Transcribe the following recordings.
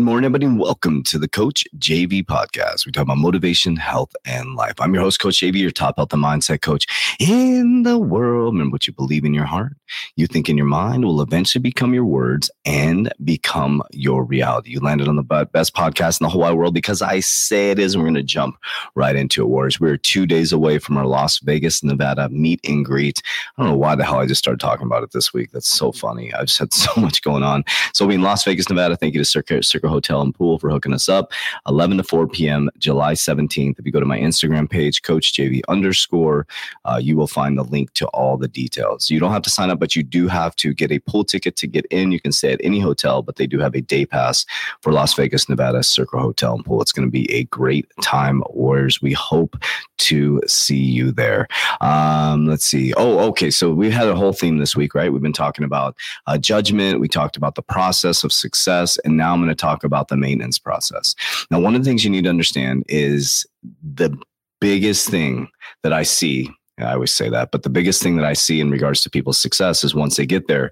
morning, everybody, and welcome to the Coach JV podcast. We talk about motivation, health, and life. I'm your host, Coach JV, your top health and mindset coach in the world. Remember what you believe in your heart, you think in your mind will eventually become your words and become your reality. You landed on the best podcast in the whole wide world because I say it is, and we're going to jump right into it. Warriors, we're two days away from our Las Vegas, Nevada meet and greet. I don't know why the hell I just started talking about it this week. That's so funny. I've just had so much going on. So we in Las Vegas, Nevada. Thank you to Circa, Hotel and Pool for hooking us up. 11 to 4 p.m., July 17th. If you go to my Instagram page, Coach JV underscore, uh, you will find the link to all the details. You don't have to sign up, but you do have to get a pool ticket to get in. You can stay at any hotel, but they do have a day pass for Las Vegas, Nevada, Circa Hotel and Pool. It's going to be a great time, Warriors. We hope to see you there. Um, let's see. Oh, okay. So we had a whole theme this week, right? We've been talking about uh, judgment. We talked about the process of success. And now I'm going to talk about the maintenance process. Now, one of the things you need to understand is the biggest thing that I see. I always say that, but the biggest thing that I see in regards to people's success is once they get there,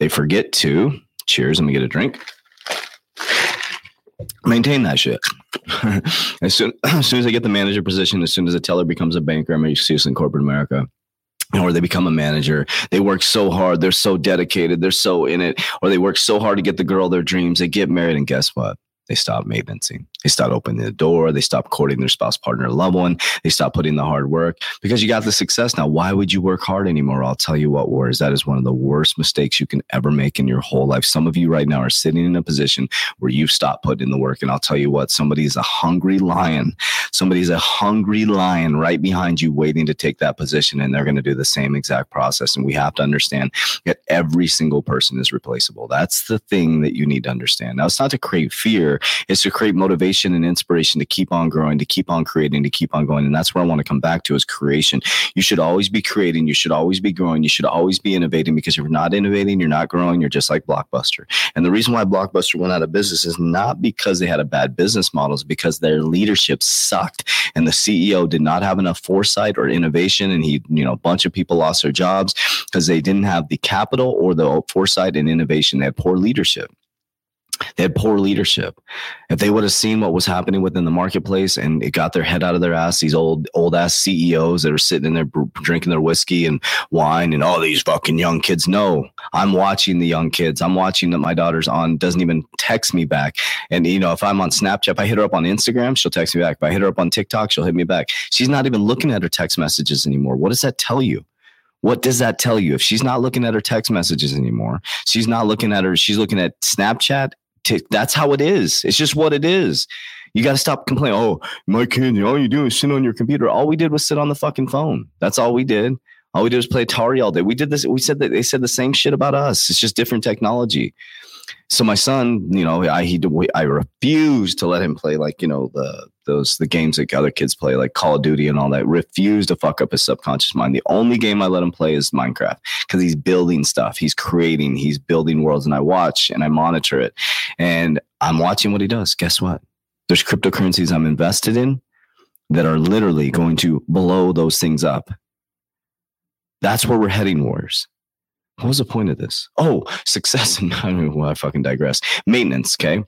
they forget to cheers. Let me get a drink. Maintain that shit. as soon as soon as I get the manager position, as soon as a teller becomes a banker, I'm see this in corporate America or they become a manager. They work so hard. They're so dedicated. They're so in it. Or they work so hard to get the girl their dreams. They get married, and guess what? They stop maintenancing. They stop opening the door. They stop courting their spouse, partner, loved one. They stop putting the hard work because you got the success now. Why would you work hard anymore? I'll tell you what, Wars, that is one of the worst mistakes you can ever make in your whole life. Some of you right now are sitting in a position where you've stopped putting in the work. And I'll tell you what, somebody's a hungry lion. Somebody's a hungry lion right behind you waiting to take that position. And they're going to do the same exact process. And we have to understand that every single person is replaceable. That's the thing that you need to understand. Now, it's not to create fear, it's to create motivation and inspiration to keep on growing, to keep on creating, to keep on going. And that's where I want to come back to is creation. You should always be creating. You should always be growing. You should always be innovating because if you're not innovating, you're not growing. You're just like Blockbuster. And the reason why Blockbuster went out of business is not because they had a bad business model, it's because their leadership sucked and the CEO did not have enough foresight or innovation. And he, you know, a bunch of people lost their jobs because they didn't have the capital or the foresight and innovation. They had poor leadership. They had poor leadership. If they would have seen what was happening within the marketplace and it got their head out of their ass, these old old ass CEOs that are sitting in there drinking their whiskey and wine and all these fucking young kids. No, I'm watching the young kids. I'm watching that my daughter's on doesn't even text me back. And you know, if I'm on Snapchat, if I hit her up on Instagram, she'll text me back. If I hit her up on TikTok, she'll hit me back. She's not even looking at her text messages anymore. What does that tell you? What does that tell you? If she's not looking at her text messages anymore, she's not looking at her, she's looking at Snapchat that's how it is. It's just what it is. You got to stop complaining. Oh, my kid, all you do is sit on your computer. All we did was sit on the fucking phone. That's all we did. All we did was play Atari all day. We did this. We said that they said the same shit about us. It's just different technology. So my son, you know, I he I refused to let him play like you know the those the games that other kids play like Call of Duty and all that. Refused to fuck up his subconscious mind. The only game I let him play is Minecraft because he's building stuff, he's creating, he's building worlds, and I watch and I monitor it, and I'm watching what he does. Guess what? There's cryptocurrencies I'm invested in that are literally going to blow those things up. That's where we're heading, Warriors. What was the point of this? Oh, success and I don't know why I fucking digress. Maintenance, okay?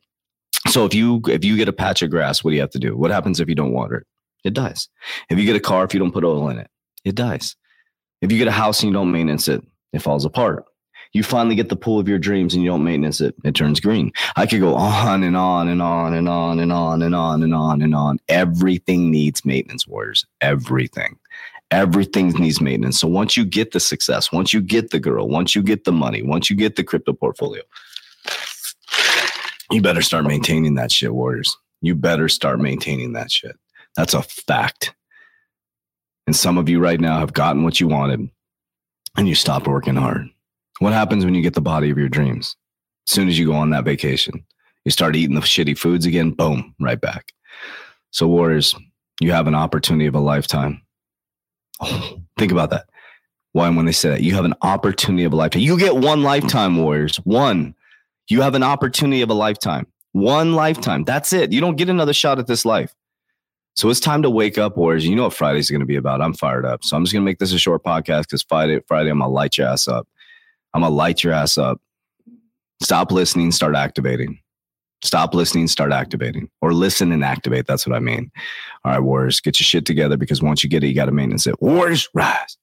So if you if you get a patch of grass, what do you have to do? What happens if you don't water it? It dies. If you get a car, if you don't put oil in it, it dies. If you get a house and you don't maintenance it, it falls apart. You finally get the pool of your dreams and you don't maintenance it, it turns green. I could go on and on and on and on and on and on and on and on. Everything needs maintenance, warriors. Everything. Everything needs maintenance. So once you get the success, once you get the girl, once you get the money, once you get the crypto portfolio, you better start maintaining that shit, warriors. You better start maintaining that shit. That's a fact. And some of you right now have gotten what you wanted and you stopped working hard. What happens when you get the body of your dreams? As soon as you go on that vacation, you start eating the shitty foods again, boom, right back. So, Warriors, you have an opportunity of a lifetime. Oh, think about that. Why, when they say that, you have an opportunity of a lifetime. You get one lifetime, Warriors. One. You have an opportunity of a lifetime. One lifetime. That's it. You don't get another shot at this life. So it's time to wake up, Warriors. You know what Friday's going to be about. I'm fired up. So I'm just going to make this a short podcast because Friday, Friday, I'm going to light your ass up. I'm going to light your ass up. Stop listening, start activating. Stop listening, start activating. Or listen and activate. That's what I mean. All right, Warriors, get your shit together because once you get it, you got to maintenance it. Warriors, rise.